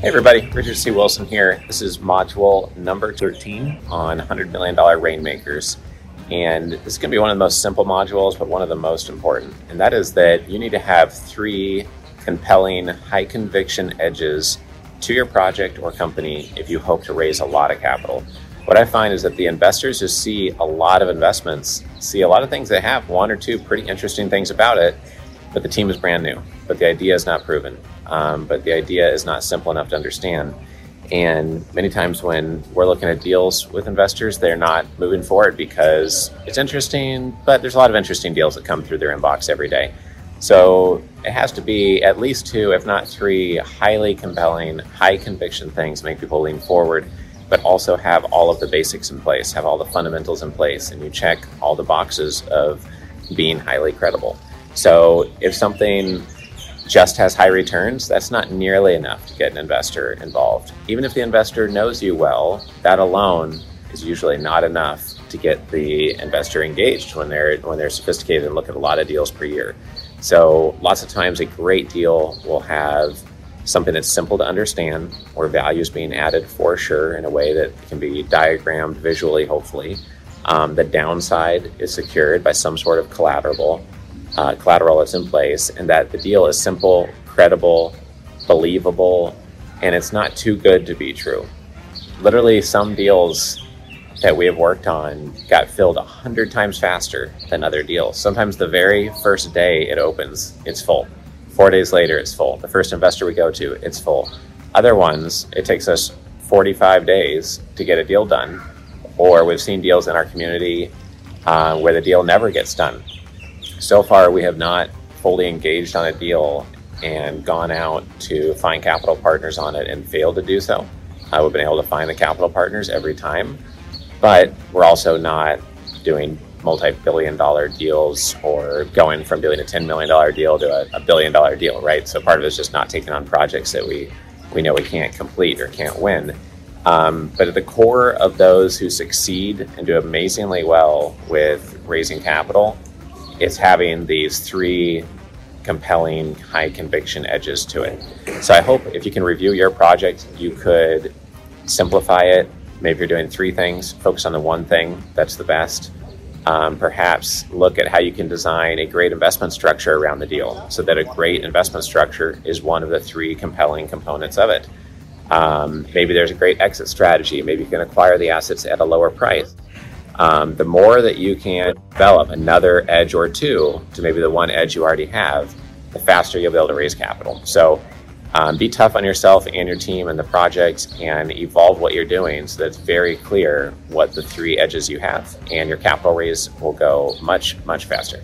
Hey everybody, Richard C. Wilson here. This is module number 13 on $100 million rainmakers. And this is going to be one of the most simple modules, but one of the most important. And that is that you need to have three compelling, high conviction edges to your project or company if you hope to raise a lot of capital. What I find is that the investors who see a lot of investments see a lot of things that have one or two pretty interesting things about it, but the team is brand new, but the idea is not proven um, but the idea is not simple enough to understand. And many times when we're looking at deals with investors, they're not moving forward because it's interesting, but there's a lot of interesting deals that come through their inbox every day. So it has to be at least two, if not three, highly compelling, high conviction things make people lean forward, but also have all of the basics in place, have all the fundamentals in place, and you check all the boxes of being highly credible. So if something just has high returns, that's not nearly enough to get an investor involved. Even if the investor knows you well, that alone is usually not enough to get the investor engaged when they're when they're sophisticated and look at a lot of deals per year. So lots of times a great deal will have something that's simple to understand where value is being added for sure in a way that can be diagrammed visually hopefully um, the downside is secured by some sort of collateral uh, collateral that's in place, and that the deal is simple, credible, believable, and it's not too good to be true. Literally, some deals that we have worked on got filled a hundred times faster than other deals. Sometimes the very first day it opens, it's full. Four days later, it's full. The first investor we go to, it's full. Other ones, it takes us 45 days to get a deal done. Or we've seen deals in our community uh, where the deal never gets done so far, we have not fully engaged on a deal and gone out to find capital partners on it and failed to do so. Uh, we've been able to find the capital partners every time, but we're also not doing multi-billion dollar deals or going from doing a $10 million deal to a, a billion dollar deal, right? So part of it is just not taking on projects that we, we know we can't complete or can't win. Um, but at the core of those who succeed and do amazingly well with raising capital it's having these three compelling high conviction edges to it. So I hope if you can review your project, you could simplify it. Maybe you're doing three things, focus on the one thing that's the best. Um, perhaps look at how you can design a great investment structure around the deal so that a great investment structure is one of the three compelling components of it. Um, maybe there's a great exit strategy. Maybe you can acquire the assets at a lower price um, the more that you can develop another edge or two to maybe the one edge you already have, the faster you'll be able to raise capital. So um, be tough on yourself and your team and the project and evolve what you're doing so that it's very clear what the three edges you have, and your capital raise will go much, much faster.